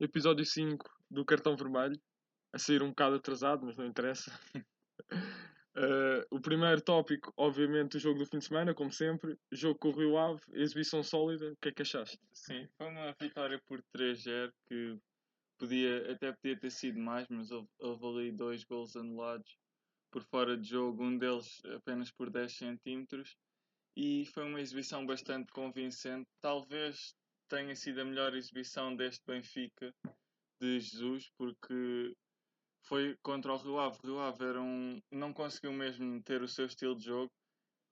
episódio 5 do Cartão Vermelho, a sair um bocado atrasado, mas não interessa. Uh, o primeiro tópico, obviamente, o jogo do fim de semana, como sempre. Jogo com o Rio Ave, exibição sólida. O que é que achaste? Sim, foi uma vitória por 3-0 que podia, até podia ter sido mais, mas houve, houve ali dois gols anulados por fora de jogo, um deles apenas por 10 centímetros. E foi uma exibição bastante convincente. Talvez tenha sido a melhor exibição deste Benfica de Jesus, porque foi contra o Rio Ave. O Rio Ave era um, não conseguiu mesmo ter o seu estilo de jogo.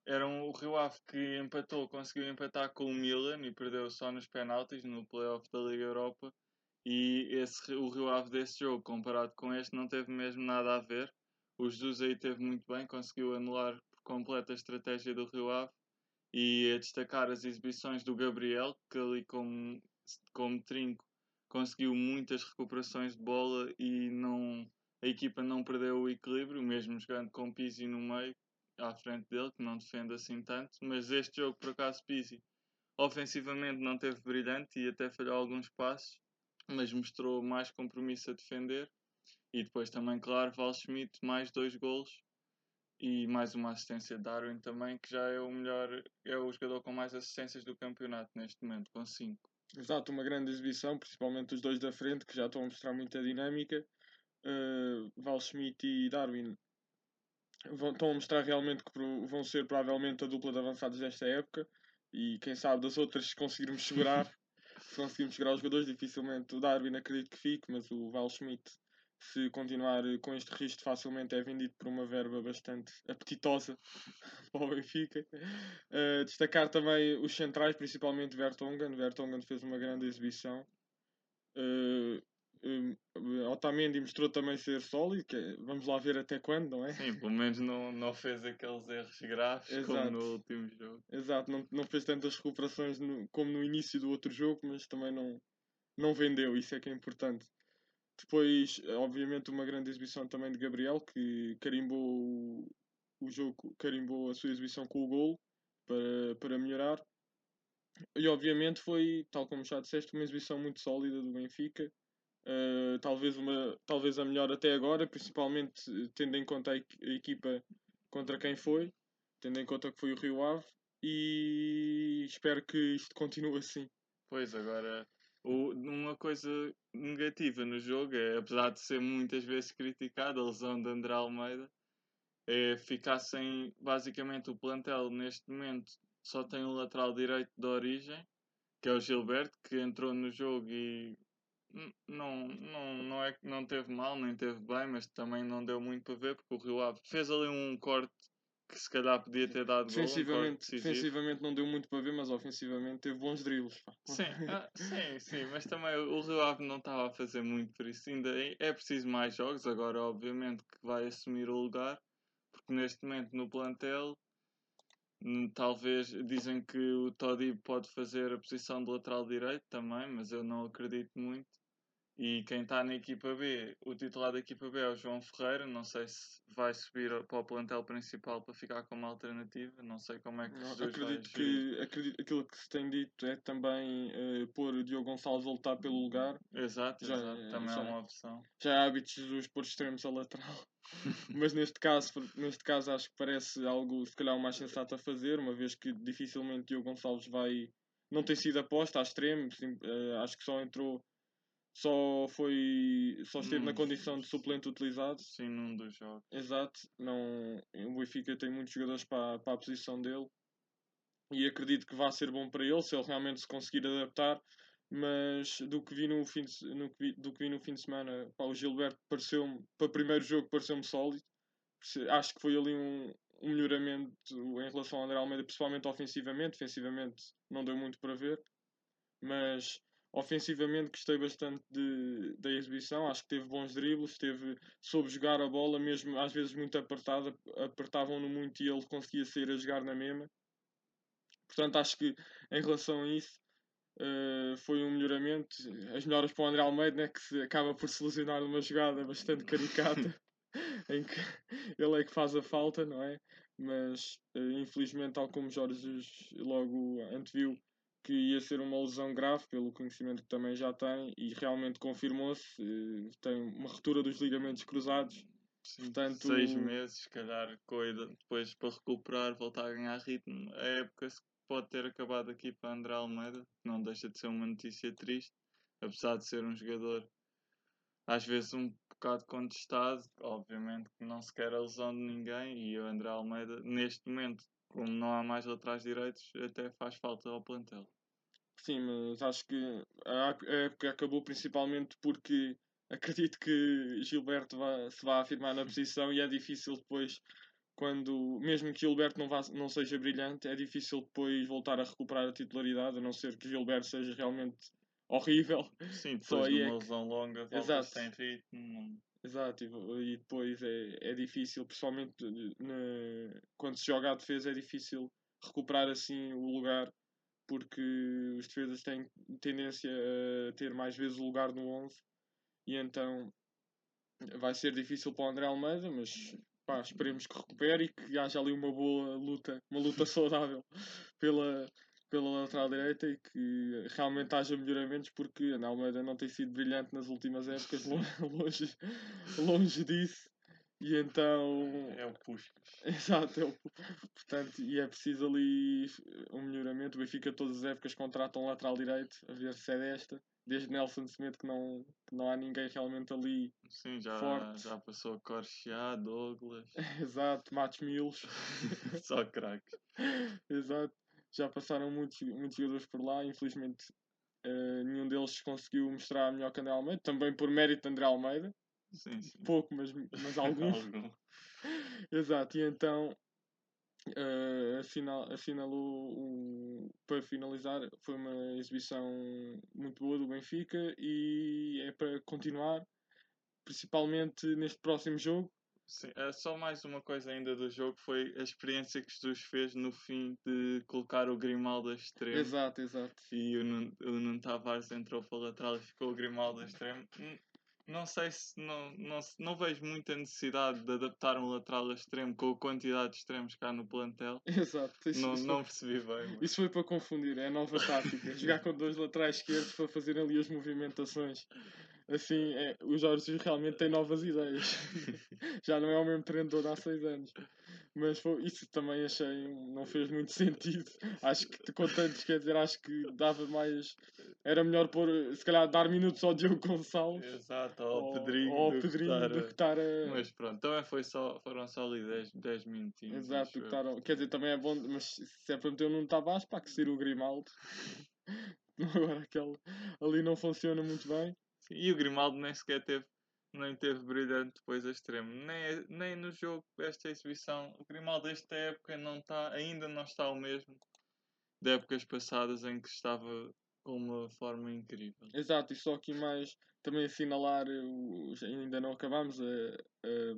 Era um, o Rio Ave que empatou, conseguiu empatar com o Milan e perdeu só nos penaltis no playoff da Liga Europa. E esse, o Rio Ave desse jogo, comparado com este, não teve mesmo nada a ver. O Jesus aí teve muito bem, conseguiu anular por completo a estratégia do Rio Ave e a destacar as exibições do Gabriel, que ali como, como trinco conseguiu muitas recuperações de bola e não a equipa não perdeu o equilíbrio, mesmo jogando com Pizzi no meio, à frente dele, que não defende assim tanto. Mas este jogo, por acaso, Pizzi ofensivamente não teve brilhante e até falhou alguns passos, mas mostrou mais compromisso a defender. E depois também, claro, Val Schmidt, mais dois golos e mais uma assistência de Darwin também, que já é o melhor, é o jogador com mais assistências do campeonato neste momento, com 5. Exato, uma grande exibição, principalmente os dois da frente, que já estão a mostrar muita dinâmica uh, Val Schmidt e Darwin vão, estão a mostrar realmente que vão ser provavelmente a dupla de avançados desta época e quem sabe das outras se conseguirmos segurar se conseguirmos segurar os jogadores dificilmente o Darwin acredito que fique mas o Val Schmidt se continuar com este risco facilmente é vendido por uma verba bastante apetitosa para o Benfica uh, destacar também os centrais principalmente Vertonghen Vertonghen fez uma grande exibição uh, Otamendi mostrou também ser sólido, é, vamos lá ver até quando, não é? Sim, pelo menos não, não fez aqueles erros graves Exato. como no último jogo. Exato, não, não fez tantas recuperações no, como no início do outro jogo, mas também não, não vendeu, isso é que é importante. Depois, obviamente, uma grande exibição também de Gabriel, que carimbou o, jogo, carimbou a sua exibição com o gol para, para melhorar. E obviamente foi, tal como já disseste, uma exibição muito sólida do Benfica. Uh, talvez, uma, talvez a melhor até agora, principalmente tendo em conta a, equipa contra quem foi, tendo em conta que foi o Rio Ave, e espero que isto continue assim. Pois, agora, uma coisa negativa no jogo é, apesar de ser muitas vezes criticada, a lesão de André Almeida, é ficar sem, basicamente, o plantel neste momento só tem o lateral direito de origem, que é o Gilberto, que entrou no jogo e não, não, não é que não teve mal, nem teve bem, mas também não deu muito para ver, porque o Rio Ave fez ali um corte que se calhar podia ter dado defensivamente, gol, defensivamente não deu muito para ver, mas ofensivamente teve bons dribles. Sim, ah, sim, sim, mas também o Rio Ave não estava a fazer muito por isso. Ainda é, é preciso mais jogos, agora obviamente que vai assumir o lugar, porque neste momento no plantel hum, talvez dizem que o Todi pode fazer a posição de lateral direito também, mas eu não acredito muito. E quem está na equipa B, o titular da equipa B é o João Ferreira. Não sei se vai subir para o plantel principal para ficar como alternativa. Não sei como é que não, acredito que acredito, Aquilo que se tem dito é também uh, pôr o Diogo Gonçalves a lutar pelo lugar. Exato, já, exato. também é já, é uma opção. Já é hábito de Jesus pôr extremos a lateral. Mas neste caso, neste caso acho que parece algo se calhar o mais sensato a fazer, uma vez que dificilmente Diogo Gonçalves vai. Não tem sido aposta a extremo, sim, uh, acho que só entrou só foi só esteve hum, na condição de suplente utilizado. Sim, num dos jogos. Exato, não, o Benfica tem muitos jogadores para, para a posição dele e acredito que vai ser bom para ele se ele realmente se conseguir adaptar. Mas do que vi no fim de, no do que vi no fim de semana, pá, o Gilberto pareceu-me, para o primeiro jogo, pareceu-me sólido. Acho que foi ali um, um melhoramento em relação ao André Almeida, principalmente ofensivamente. Defensivamente não deu muito para ver, mas Ofensivamente gostei bastante de, da exibição, acho que teve bons dribles, teve, soube jogar a bola, mesmo às vezes muito apertada, apertavam-no muito e ele conseguia sair a jogar na mesma. Portanto, acho que em relação a isso uh, foi um melhoramento. As melhoras para o André Almeida, né, que se acaba por se lesionar numa jogada bastante caricata, em que ele é que faz a falta, não é? Mas uh, infelizmente, tal como Jorge logo anteviu, que ia ser uma lesão grave, pelo conhecimento que também já tem, e realmente confirmou-se. eh, Tem uma ruptura dos ligamentos cruzados. Sim, Portanto- seis meses, se calhar, coisa, depois para recuperar, voltar a ganhar ritmo. A época se pode ter acabado aqui para André Almeida, não deixa de ser uma notícia triste, apesar de ser um jogador às vezes um bocado contestado, obviamente que não se quer a lesão de ninguém e o André Almeida, neste momento, como não há mais laterais direitos, até faz falta ao plantel. Sim, mas acho que acabou principalmente porque acredito que Gilberto vá, se vá afirmar na posição e é difícil depois, quando, mesmo que Gilberto não, vá, não seja brilhante, é difícil depois voltar a recuperar a titularidade, a não ser que Gilberto seja realmente horrível. Sim, Só depois aí de é uma que- lesão longa, volta Exato. sem ritmo. Exato, e, depois é, é difícil, principalmente na- quando se joga a defesa, é difícil recuperar assim o lugar, porque os defesas têm tendência a ter mais vezes o lugar no 11, e então vai ser difícil para o André Almeida, mas pá, esperemos que recupere e que haja ali uma boa luta, uma luta saudável pela, pela lateral direita e que realmente haja melhoramentos porque André Almeida não tem sido brilhante nas últimas épocas, lo- longe, longe disso. E então É o Puskas. Exato, é o- portanto, e é preciso ali um melhoramento. O Benfica todas as épocas contrata um lateral direito, a ver se é desta. Desde Nelson Smith que não, que não há ninguém realmente ali. Sim, já, Forte. já passou Corchia, Douglas, Exato, Matos Milos. só craques. Exato. Já passaram muitos, muitos jogadores por lá, infelizmente eh, nenhum deles conseguiu mostrar melhor que André Almeida, também por mérito de André Almeida, Sim, sim. pouco, mas, mas alguns. Exato, e então eh, afinal, assinalou um, para finalizar, foi uma exibição muito boa do Benfica e é para continuar, principalmente neste próximo jogo. Sim, é só mais uma coisa ainda do jogo foi a experiência que Jesus fez no fim de colocar o Grimaldo a extremo Exato, exato. e o Nuno, o Nuno Tavares entrou para o lateral e ficou o Grimaldo a extremo. Não sei se não, não, não vejo muita necessidade de adaptar um lateral a extremo com a quantidade de extremos cá no plantel. Exato. Isso, Não, isso não percebi bem. mas- isso foi para confundir, é a nova tática. Jogar com dois laterais esquerdos para fazer ali as movimentações. Assim, é, o Jorge realmente tem novas ideias. Já não é o mesmo treinador de há seis anos. Mas foi, isso também achei, não fez muito sentido. Acho que com tantos, quer dizer, acho que dava mais. Era melhor pôr, se calhar, dar minutos ao Diogo Gonçalves Exato, ao ou Pedrinho. ou ao do que Pedrinho do que estar a. Mas pronto, também foi só, foram só ali 10, 10 minutinhos. Exato, que estar quer dizer, também é bom, mas se é para meter o Nuno Tavares, pá, que ser o Grimaldo. Agora aquele ali não funciona muito bem. E o Grimaldo nem sequer teve, nem teve brilhante depois a extremo. Nem, nem no jogo desta exibição. O Grimaldo desta época não está, ainda não está o mesmo de épocas passadas em que estava com uma forma incrível. Exato, e só aqui mais também assinalar, eh, ainda não acabámos a, a-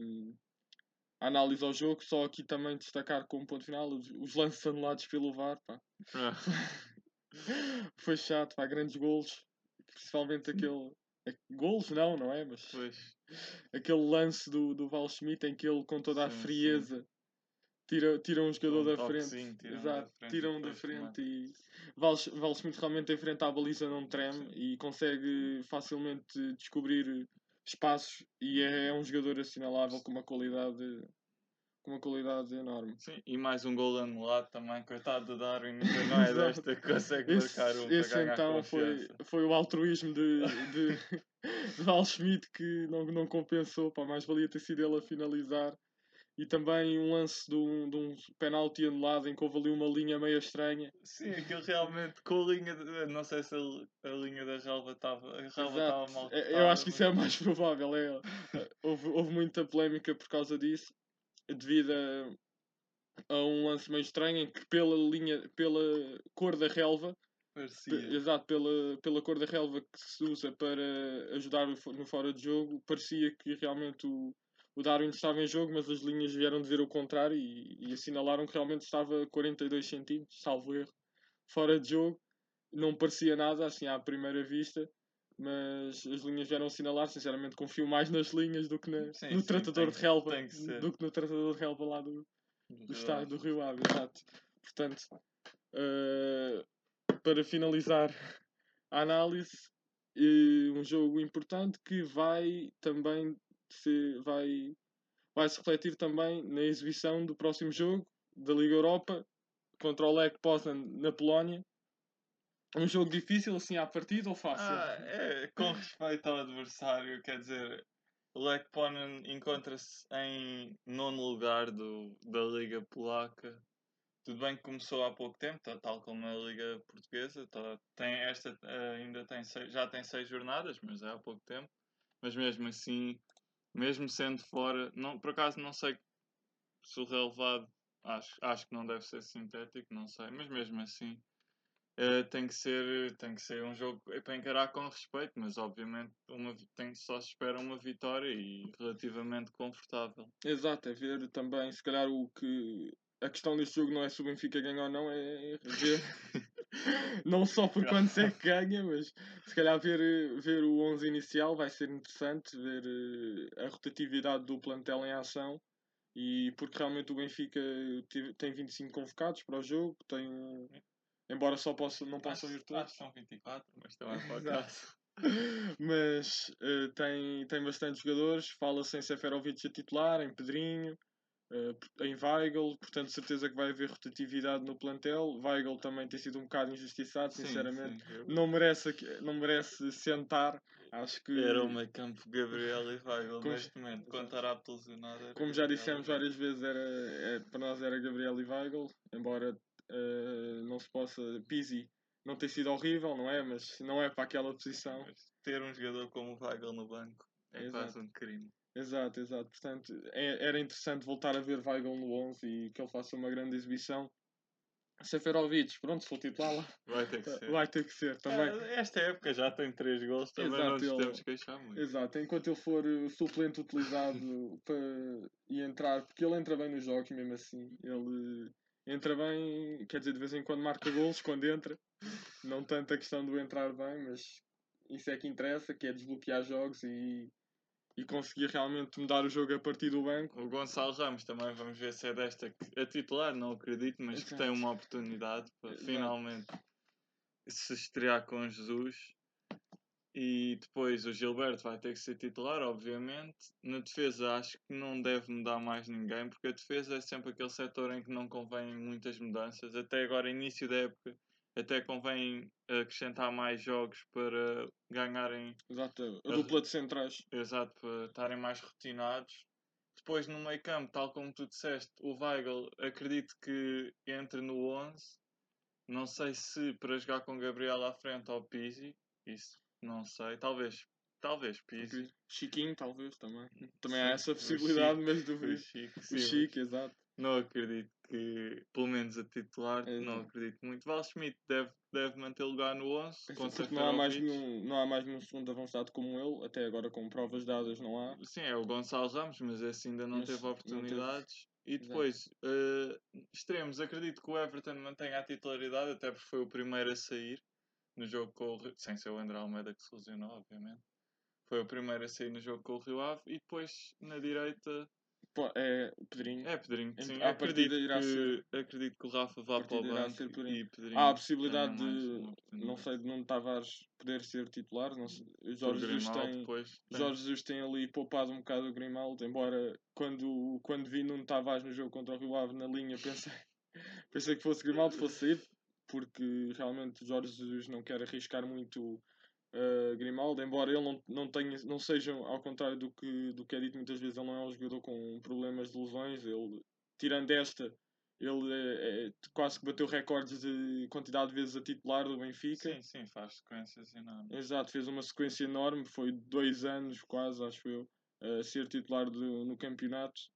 a análise ao jogo, só aqui também destacar como ponto final os, os lances anulados pelo VAR, pá. Ah, Foi chato, pá, grandes golos, principalmente aquele. É- Golos não, não é? Mas pois, aquele lance do, do Val Schmidt em que ele com toda a Sim, sim. frieza tira, tira um jogador Um da frente. tiram Exato, da frente e tiram da frente e Val, Val Schmidt realmente em frente à baliza não treme e consegue facilmente descobrir espaços e é, é um jogador assinalável com uma qualidade com uma qualidade enorme. sim, e mais um gol anulado também, coitado do Darwin, ainda não é desta que consegue Esse, marcar um esse então foi, foi o altruísmo de, de, de Val Schmidt que não, não compensou, pá, mais valia ter sido ele a finalizar. E também um lance de um, de um penalti anulado em que houve ali uma linha meio estranha. Sim, aquilo realmente com a linha, de, não sei se a, a linha da relva estava, mal Eu acho que isso é mais provável. É, houve, houve muita polémica por causa disso, devido a, a um lance meio estranho em que pela linha, pela cor da relva, parecia. exato, pela, pela cor da relva que se usa para ajudar no fora de jogo, parecia que realmente o, o Darwin estava em jogo, mas as linhas vieram dizer o contrário e, e assinalaram que realmente estava a 42 centímetros, salvo erro, fora de jogo. Não parecia nada, assim, à primeira vista, mas as linhas vieram assinalar. Sinceramente, confio mais nas linhas do que na- Sim, no sim, tratador de relva, do que no tratador de relva lá do, do Do estádio do Rio Ave, exato. Portanto, eh, para finalizar a análise, eh, um jogo importante que vai também se vai, vai se refletir também na exibição do próximo jogo da Liga Europa contra o Lech Poznan na Polónia. Um jogo difícil assim à partida ou fácil? Ah, é, com respeito ao adversário, quer dizer, Poznan encontra-se em nono lugar do, da Liga Polaca. Tudo bem que começou há pouco tempo, tá, tal como a Liga Portuguesa. Tá, tem esta, eh, ainda tem seis, já tem seis jornadas, mas é há pouco tempo. Mas mesmo assim, mesmo sendo fora, não, por acaso não sei se o relevado, acho, acho que não deve ser sintético, não sei, mas mesmo assim Uh, tem, que ser, tem que ser um jogo para encarar com respeito, mas obviamente uma, tem, só se espera uma vitória e relativamente confortável. Exato, é ver também, se calhar o que. A questão deste jogo não é se o Benfica ganha ou não, é ver. não só por quanto é que ganha, mas se calhar ver, ver o 11 inicial vai ser interessante, ver uh, a rotatividade do plantel em ação. E porque realmente o Benfica tem 25 convocados para o jogo, tem Embora só possa, não possa vir todos. Acho que são 24, mas também é para o caso. mas uh, tem, tem bastante jogadores. Fala-se em Seferovic a titular, em Pedrinho, uh, em Weigl. Portanto, certeza que vai haver rotatividade no plantel. Weigl também tem sido um bocado injustiçado, sinceramente. Sim, sim. Não, merece, não merece sentar. Acho que. Era o meio campo Gabriel e Weigl como, neste momento. Era lesionado. Como já dissemos várias vezes, era, é, para nós era Gabriel e Weigl. Embora uh, não se possa. Pizzi não ter sido horrível, não é? Mas não é para aquela posição. Mas ter um jogador como o Weigl no banco é exato. quase um crime. Exato, exato. Portanto, é, era interessante voltar a ver Weigl no 11 e que ele faça uma grande exibição. Seferovic, pronto, se for titular lá. Vai ter que ser. Vai ter que ser também. É, esta época já tem 3 gols, também Exato, não nos ele... temos que queixar muito. Exato, enquanto ele for o suplente utilizado para... e entrar, porque ele entra bem nos jogos mesmo assim. Ele entra bem, quer dizer, de vez em quando marca golos quando entra. Não tanto a questão do entrar bem, mas isso é que interessa, que é desbloquear jogos e, e conseguir realmente mudar o jogo a partir do banco. O Gonçalo Ramos também vamos ver se é desta que a titular, não acredito, mas Exato. que tem uma oportunidade para Exato. finalmente se estrear com Jesus e depois o Gilberto vai ter que ser titular, obviamente. Na defesa acho que não deve mudar mais ninguém, porque a defesa é sempre aquele setor em que não convém muitas mudanças. Até agora, início da época, até convém acrescentar mais jogos para ganharem. Exato, a dupla de centrais. Exato, para estarem mais rotinados. Depois no meio campo, tal como tu disseste, o Weigl acredito que entre no 11. Não sei se para jogar com Gabriel à frente ou Pizzi. Isso não sei, talvez. Talvez Pizzi. Chiquinho, talvez também. Também sim, há essa possibilidade, Chico, mas duvido. O Chico, sim, o Chico exato. Não acredito que, pelo menos a titular, é, não acredito muito. Val Schmidt deve, deve manter lugar no 11. Com não, há mais nenhum, não há mais nenhum segundo avançado como ele, até agora com provas dadas não há. Sim, é o Gonçalo Ramos, mas esse ainda não mas teve oportunidades. Teve. E depois, uh, extremos, acredito que o Everton mantenha a titularidade, até porque foi o primeiro a sair no jogo com o Rio, sem ser o André Almeida que se lesionou, obviamente. Foi o primeiro a sair no jogo com o Rio Ave e depois na direita. Pô, é Pedrinho. É Pedrinho, sim. Acredito, irá que, ser... acredito que o Rafa vá para o banco e Pedrinho. Há a possibilidade de, não sei, de Nuno Tavares poder ser titular. Não sei. O Jorge Jesus tem, depois, Jorge Jesus tem ali poupado um bocado o Grimaldo, embora quando, quando vi Nuno Tavares no jogo contra o Rio Ave na linha pensei, pensei que fosse Grimaldo, fosse sair porque realmente Jorge Jesus não quer arriscar muito uh, Grimaldo, embora ele não, não, tenha, não seja, ao contrário do que, do que é dito muitas vezes, ele não é um jogador com problemas de lesões, ele, tirando esta, ele é, é, quase que bateu recordes de quantidade de vezes a titular do Benfica. Sim, sim, faz sequências enormes. Exato, fez uma sequência enorme, foi dois anos quase, acho eu, a ser titular do, no campeonato.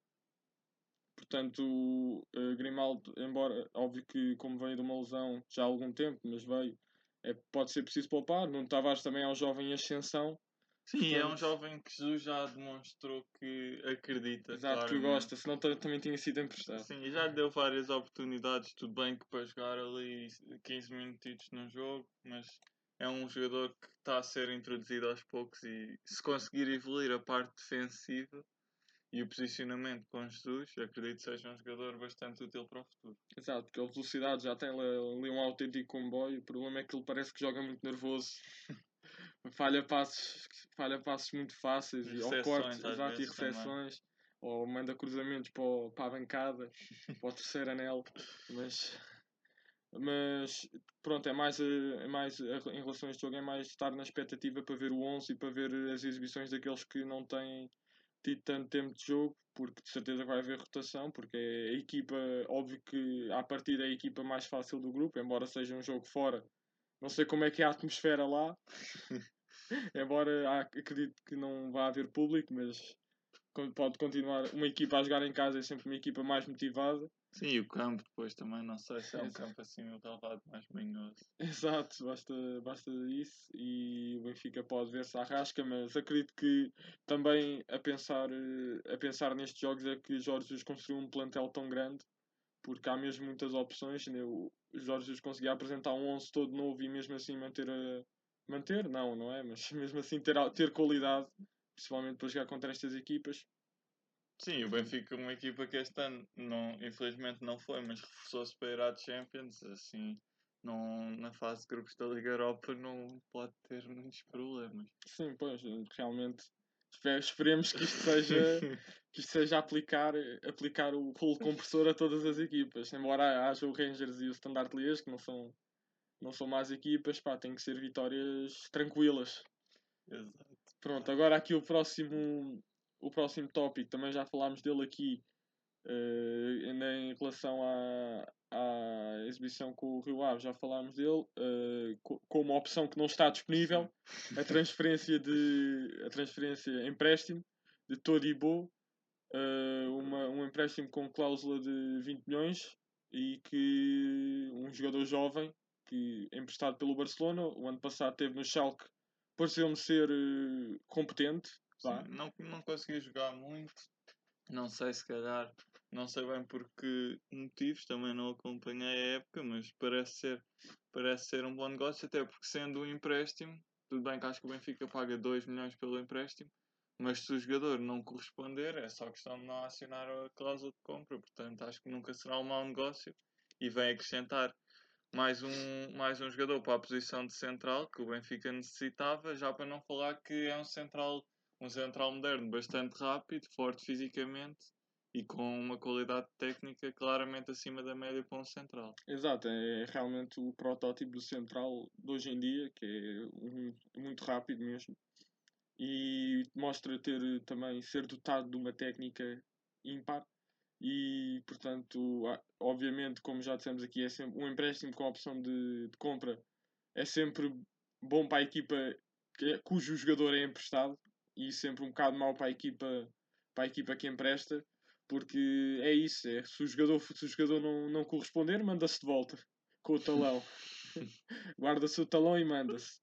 Portanto, uh, Grimaldo, embora óbvio que como veio de uma lesão já há algum tempo, mas veio, é, pode ser preciso poupar. Nuno Tavares também é um jovem em ascensão. Sim, Portanto, é um jovem que Jesus já demonstrou que acredita. Exato, claramente. que gosta, senão também tinha sido emprestado. Sim, e já lhe deu várias oportunidades, tudo bem que para jogar ali 15 minutos no jogo, mas é um jogador que está a ser introduzido aos poucos e se conseguir evoluir a parte defensiva e o posicionamento com Jesus, acredito que seja um jogador bastante útil para o futuro. Exato, porque a velocidade já tem ali um autêntico comboio. O problema é que ele parece que joga muito nervoso. falha passos, falha passos muito fáceis e ou cortes, exato, e recepções, ou manda cruzamentos para, o- para a bancada, para o terceiro anel, mas, mas pronto, é mais, é mais em relação a este jogo, é mais estar na expectativa para ver o 11 e para ver as exibições daqueles que não têm tido tanto tempo de jogo, porque de certeza vai haver rotação, porque é a equipa, óbvio que à partida é a equipa mais fácil do grupo, embora seja um jogo fora. Não sei como é que é a atmosfera lá, embora acredito que não vá haver público, mas pode continuar. Uma equipa a jogar em casa é sempre uma equipa mais motivada. Sim, e o campo depois também, não sei se é um campo assim um relevado mais manhoso. Exato, basta, basta isso e o Benfica pode ver-se à rasca, mas acredito que também a pensar, eh, a pensar nestes jogos é que Jorge Jesus construiu um plantel tão grande, porque há mesmo muitas opções. né? O Jorge Jesus conseguia apresentar um 11 todo novo e mesmo assim manter a. Manter? Não, não é? Mas mesmo assim ter, ter qualidade, principalmente para jogar contra estas equipas. Sim, o Benfica é uma equipa que este ano, não, infelizmente não foi, mas reforçou-se para ir à Champions, assim, não, na fase de grupos da Liga Europa não pode ter muitos problemas. Sim, pois, eh, realmente. espe- Esperemos que isto seja. que isto seja aplicar, aplicar o rolo compressor a todas as equipas. Embora haja o Rangers e o Standard Liège, que não são, não são más equipas, pá, tem que ser vitórias tranquilas. Exato. Pronto, agora aqui o próximo, o próximo tópico, também já falámos dele aqui, eh, ainda em relação à, à exibição com o Rio Ave, já falámos dele, eh, co- como opção que não está disponível, a transferência de a transferência empréstimo de Todibo, uh, uma, um empréstimo com cláusula de 20 milhões e que um jogador jovem que emprestado pelo Barcelona, o ano passado teve no Schalke, pareceu-me ser uh, competente, Sim, não, não consegui jogar muito, não sei se calhar, não sei bem por que motivos, também não acompanhei a época, mas parece ser, parece ser um bom negócio, até porque sendo um empréstimo, tudo bem que acho que o Benfica paga 2 milhões pelo empréstimo, mas se o jogador não corresponder, é só questão de não acionar a cláusula de compra, portanto acho que nunca será um mau negócio. E vem acrescentar mais um, mais um jogador para a posição de central que o Benfica necessitava, já para não falar que é um central, um central moderno bastante rápido, forte fisicamente e com uma qualidade técnica claramente acima da média para um central. Exato, é realmente o protótipo do central de hoje em dia, que é muito rápido mesmo. E mostra ter também ser dotado de uma técnica ímpar. E portanto, obviamente, como já dissemos aqui, é sempre um empréstimo com a opção de, de compra é sempre bom para a equipa que é- cujo jogador é emprestado e sempre um bocado mau para a equipa, para a equipa que empresta, porque é isso, é, se o jogador, se o jogador não, não corresponder, manda-se de volta com o talão. Guarda-se o talão e manda-se.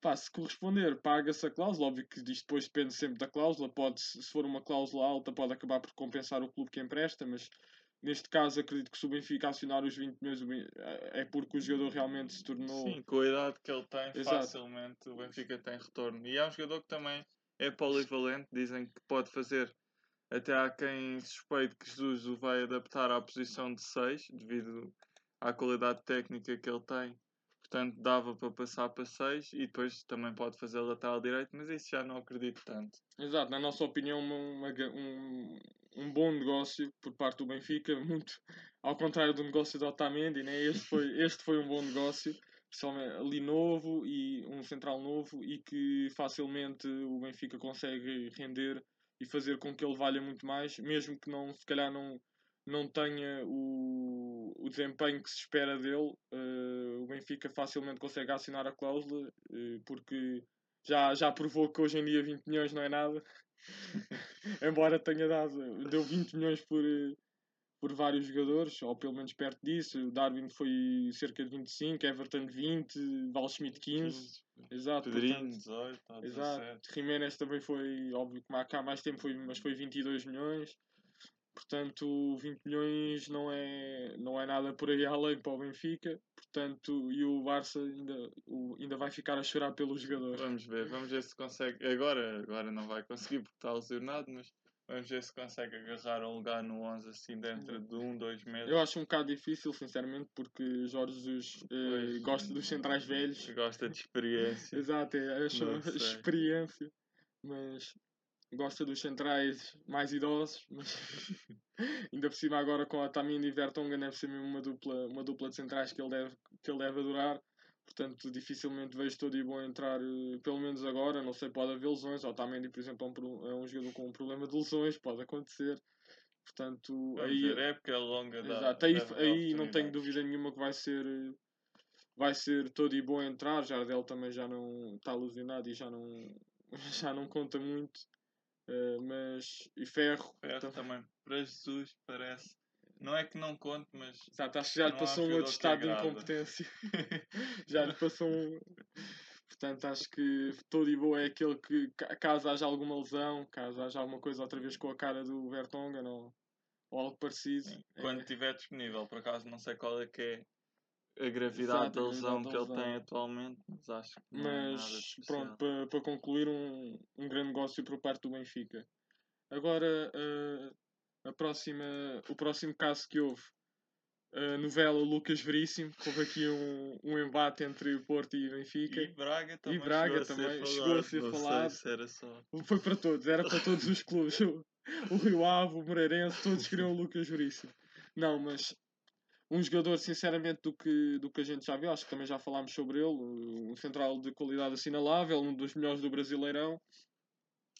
Pá, se corresponder, paga-se a cláusula. Óbvio que isto depois depende sempre da cláusula. Pode, se for uma cláusula alta, pode acabar por compensar o clube que empresta, mas neste caso acredito que se o Benfica acionar os 20 milhões é porque o jogador realmente se tornou. Sim, com a idade que ele tem, Exato. facilmente o Benfica tem retorno. E é um jogador que também é polivalente, dizem que pode fazer. Até há quem suspeite que Jesus o vai adaptar à posição de 6, devido à qualidade técnica que ele tem. Portanto, dava para passar para 6 e depois também pode fazer lateral direito, mas isso já não acredito tanto. Exato, na nossa opinião, uma- uma um, um bom negócio por parte do Benfica, muito ao contrário do negócio do Otamendi, né? este, foi, este foi um bom negócio, ali novo e um central novo e que facilmente o Benfica consegue render e fazer com que ele valha muito mais, mesmo que não, se calhar não, não tenha o, o desempenho que se espera dele, eh, o Benfica facilmente consegue assinar a cláusula, eh, porque já, já provou que hoje em dia 20 milhões não é nada. Embora tenha dado, deu 20 milhões por, eh, por vários jogadores, ou pelo menos perto disso. O Darwin foi cerca de 25, Everton 20, Val Schmidt 15. Exato, Pedrinho, portanto, 18, ou 17. Exato. Jiménez também foi, óbvio que cá há mais tempo foi, mas foi 22 milhões. Portanto, 20 milhões não é, não é nada por aí além para o Benfica. Portanto, e o Barça ainda, o, ainda vai ficar a chorar pelo jogador. Vamos ver, vamos ver se consegue. Agora, agora não vai conseguir porque está lesionado, mas Vamos ver se consegue agarrar um lugar no 11 assim dentro de um, dois meses. Eu acho um bocado difícil, sinceramente, porque Jorge Jesus eh, gosta dos centrais velhos. Gosta de experiência. Exato, é a Não sei. experiência. Mas gosta dos centrais mais idosos. Mas ainda por cima agora com a Tamini e Vertonghen deve ser mesmo uma dupla, uma dupla de centrais que ele deve, que ele deve adorar. Portanto, dificilmente vejo todo e bom entrar, eh, pelo menos agora. Não sei, pode haver lesões. O Otamendi, por exemplo, é um, é um jogador com um problema de lesões, pode acontecer. Portanto, Vamos aí, ver, época é longa. dá- Exato, aí, dar aí não tenho dúvida nenhuma que vai ser vai ser todo e bom a entrar. Jardel também já não está alucinado e já não, já não conta muito. Eh, mas e Ferro, Ferro tam- também, para Jesus, parece. Não é que não conte, mas exato, acho que já lhe passou um outro estado de incompetência. já lhe passou um. Portanto, acho que todo e bom é aquele que, ca- caso haja alguma lesão, caso haja alguma coisa outra vez com a cara do Vertonghen ou, ou algo parecido, é- quando estiver disponível, por acaso não sei qual é que é a gravidade Exato, da lesão que ele tem atualmente, mas acho que não é Mas especial. pronto, para para concluir, um, um grande negócio por parte do Benfica. Agora, eh, a próxima, o próximo caso que houve, a novela Lucas Veríssimo, que houve aqui um, um embate entre o Porto e o Benfica. E Braga também, Braga chegou, também a chegou a ser não sei falado. se era só. Foi para todos, era para todos os clubes. O, o Rio Ave, o Moreirense, todos queriam o Lucas Veríssimo. Não, mas um jogador, sinceramente, do que, do que a gente já viu, acho que também já falámos sobre ele, um central de qualidade assinalável, um dos melhores do Brasileirão,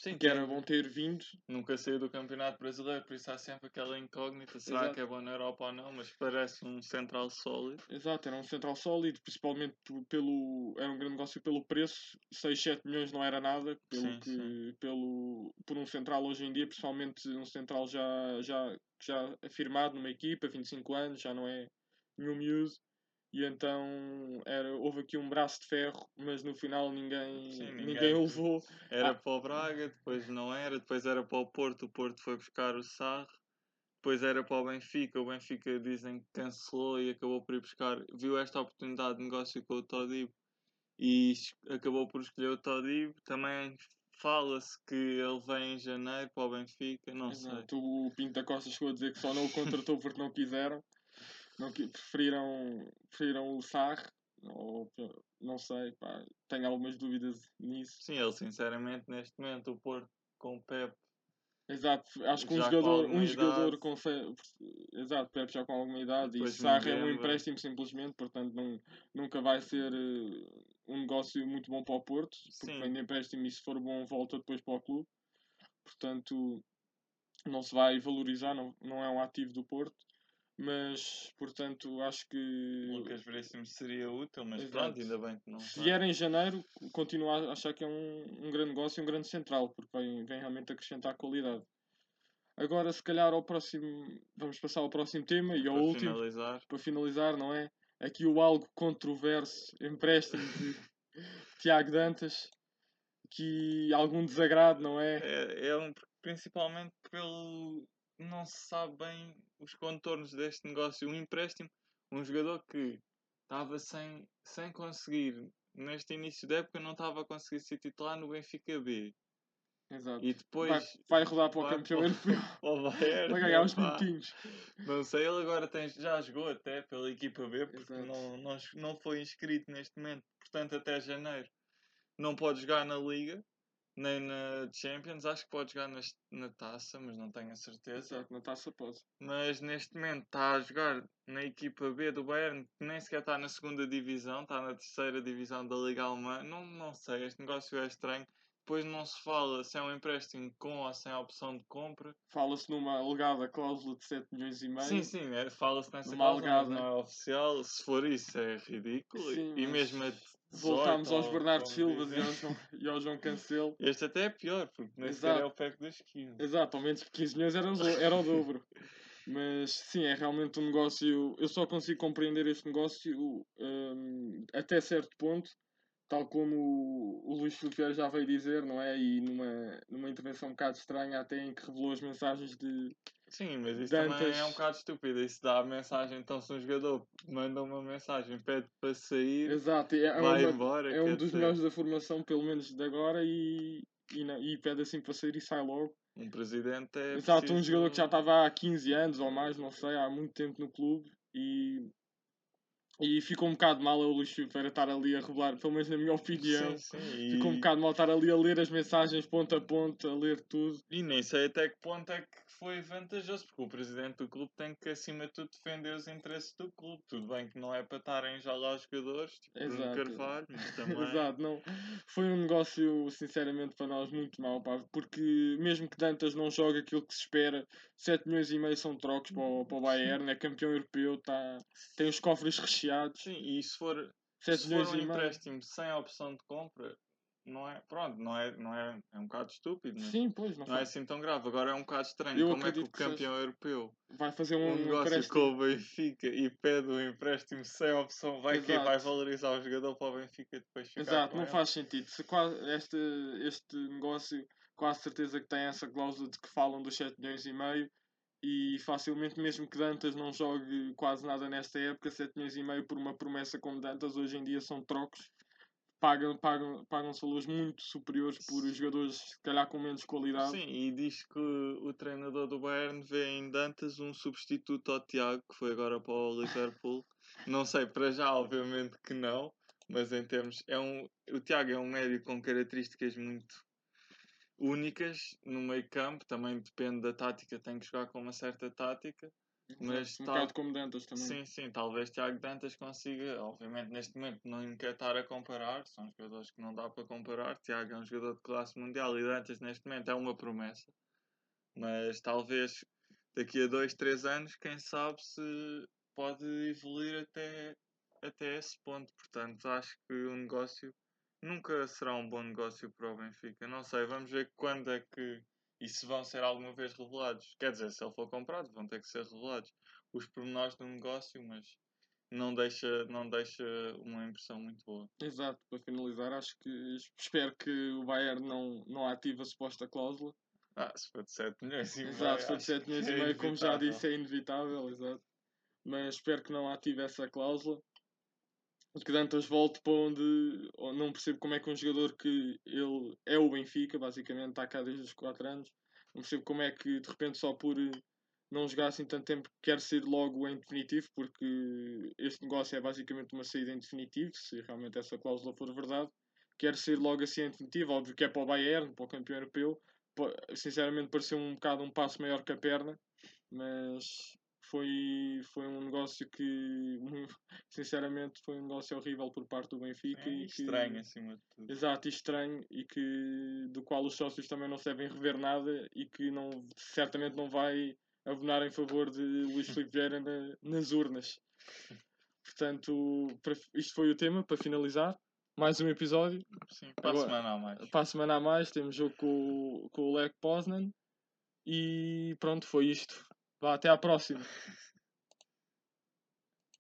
Sim, que era bom ter vindo. Nunca saiu do Campeonato Brasileiro, por isso há sempre aquela incógnita. Será Exato. que é bom na Europa ou não? Mas parece um central sólido. Exato, era um central sólido, principalmente pelo. Era um grande negócio pelo preço, 6, 7 milhões não era nada, pelo Sim, que. sim. Pelo, por um central hoje em dia, principalmente um central já, já, já afirmado numa equipa, 25 anos, já não é nenhum miúdo. E então era, houve aqui um braço de ferro, mas no final ninguém, Sim, ninguém, ninguém- o levou. Era Ah. para o Braga, depois não era, depois era para o Porto, o Porto foi buscar o Sarre, depois era para o Benfica, o Benfica dizem que cancelou e acabou por ir buscar, viu esta oportunidade de negócio com o Todib e acabou por escolher o Todib. Também fala-se que ele vem em janeiro para o Benfica, não sei. Exato, o Pinto da Costa chegou a dizer que só não o contratou porque não quiseram. Não, preferiram, preferiram o Sarre. Ou, não sei, pá, tenho algumas dúvidas nisso. Sim, ele sinceramente neste momento o Porto com o Pep Exato, acho que um jogador, um jogador com Exato, Pepe já com alguma idade e Depois Sarre é um empréstimo simplesmente, portanto não, nunca vai ser eh, um negócio muito bom para o Porto, porque Sim. vem de empréstimo e se for bom volta depois para o clube. Portanto, não se vai valorizar, não, não é um ativo do Porto. Mas, portanto, acho que Lucas Veríssimo seria útil, mas Exato. pronto, ainda bem que não se vier em janeiro, continuo a achar que é um, um grande negócio e um grande central, porque vem, vem realmente acrescentar qualidade. Agora, se calhar, ao próximo, vamos passar ao próximo tema e ao Para último, finalizar. para finalizar, não é? Aqui o algo controverso empréstimo de Tiago Dantas, que algum desagrado, não é? É, é um, principalmente pelo. Não se sabe bem os contornos deste negócio. Um empréstimo, um jogador que estava sem, sem conseguir, neste início da época, não estava a conseguir ser titular no Benfica B. Exato. E depois. vai, vai rodar para o vai campeão europeu, vai ganhar uns epá. minutinhos. Não sei, ele agora tem, já jogou até pela equipa B, porque Exato. não, não, não foi inscrito neste momento, portanto até janeiro não pode jogar na Liga, nem na Champions, acho que pode jogar nas- na taça, mas não tenho a certeza. Exato, na taça pode. Mas neste momento está a jogar na equipa B do Bayern, que nem sequer está na segunda divisão, está na terceira divisão da Liga Alemã. Não, não sei, este negócio é estranho. Depois não se fala se é um empréstimo com ou sem a opção de compra. Fala-se numa alegada cláusula de 7 milhões e meio. Sim, sim, é, fala-se nessa cláusula, alegada. não é oficial. Se for isso, é ridículo. Sim, e mas mesmo a 18, Voltámos aos Bernardo como Silvas e ao, João, e ao João Cancelo. Este até é pior, porque nem sequer é o PEC da esquina. Exato, ao menos 15 milhões era era o dobro. Mas sim, é realmente um negócio. Eu só consigo compreender este negócio hum, até certo ponto, tal como o, o Luís Filipe já veio dizer, não é? E numa, numa intervenção um bocado estranha, até em que revelou as mensagens de, Sim, mas isso também é um Dantas. bocado estúpido. Isso dá a mensagem. Então, se um jogador manda uma mensagem, pede para sair, Exato, é, é vai uma- embora. é um dos dizer, melhores da formação, pelo menos de agora, e, e, não- e pede assim para sair e sai logo. Um presidente é. Exato, um preciso- jogador que já estava há 15 anos ou mais, não sei, há muito tempo no clube e, e ficou um bocado mal o Luís Filipe estar ali a revelar, pelo menos na minha opinião. Sim, sim. Ficou um bocado mal estar ali a ler as mensagens ponto a ponto, a ler tudo. E nem sei até que ponto é que foi vantajoso, porque o presidente do clube tem que, acima de tudo, defender os interesses do clube. Tudo bem que não é para estarem já lá os jogadores, tipo Bruno Exato. Carvalho, mas também. Exato, não. Foi um negócio, sinceramente, para nós muito mau, pá, porque mesmo que Dantas não jogue aquilo que se espera, 7 milhões e meio são trocos para o, para o Bayern, é campeão europeu, tá, tem os cofres recheados, Sim, e se for, 7 se for um empréstimo sem opção de compra, não é. Pronto, não é, não é, é um bocado estúpido, mas Sim, pois, não, não é assim tão grave. Agora é um bocado estranho. Eu Como é que o acredito que campeão europeu, Vai fazer um um, negócio empréstimo. com o Benfica e pede um empréstimo sem opção, vai que Exato. vai valorizar o jogador para o Benfica depois ficar Exato, não faz sentido. Se quase este, este negócio, quase certeza que tem essa cláusula de que falam dos 7 milhões e meio e facilmente, mesmo que Dantas não jogue quase nada nesta época, 7 milhões e meio por uma promessa como Dantas, hoje em dia são trocos. Pagam, pagam, pagam salários muito superiores por jogadores, se calhar, com menos qualidade. Sim, e diz que o treinador do Bayern vê em Dantas um substituto ao Tiago, que foi agora para o Liverpool. não sei, para já, obviamente que não, mas em termos. É um, o Tiago é um médio com características muito únicas no meio campo, também depende da tática, tem que jogar com uma certa tática. Mas um tal- bocado como Dantas também. Sim, sim, talvez Tiago Dantas consiga, obviamente neste momento não quer estar a comparar, são jogadores que não dá para comparar. Tiago é um jogador de classe mundial e Dantas neste momento é uma promessa, mas talvez daqui a dois, três anos, quem sabe se pode evoluir até, até esse ponto. Portanto, acho que o negócio nunca será um bom negócio para o Benfica. Não sei, vamos ver quando é que e se vão ser alguma vez revelados. Quer dizer, se ele for comprado, vão ter que ser revelados os pormenores do negócio, mas não deixa, não deixa uma impressão muito boa. Exato, para finalizar, acho que espero que o Bayern não, não ative a suposta cláusula. Ah, se for de 7 milhões e meio. Exato, se for de acho 7 milhões e é meio, como já disse, é inevitável, exato. Mas espero que não ative essa cláusula. E que Dantas volte para onde. Não percebo como é que um jogador que ele é o Benfica, basicamente, está cá desde os 4 anos. Não percebo como é que de repente só por eh, não jogar assim tanto tempo quer sair logo em definitivo, porque este negócio é basicamente uma saída em definitivo, se realmente essa cláusula for verdade. Quer sair logo assim em definitivo, óbvio que é para o Bayern, para o campeão europeu. Sinceramente, pareceu um bocado um passo maior que a perna, mas foi, foi um negócio que, sinceramente, foi um negócio horrível por parte do Benfica. É e que- estranho acima de tudo. Exato, e estranho e que do qual os sócios também não se devem rever nada e que não, certamente não vai abonar em favor de Luís Filipe Vieira na- nas urnas. Portanto, para- isto foi o tema para finalizar. Mais um episódio. Sim, para a Agora- semana a mais. Para a semana a mais temos jogo com, o- com o Lech Poznan. E pronto, foi isto. Vá, até à próxima.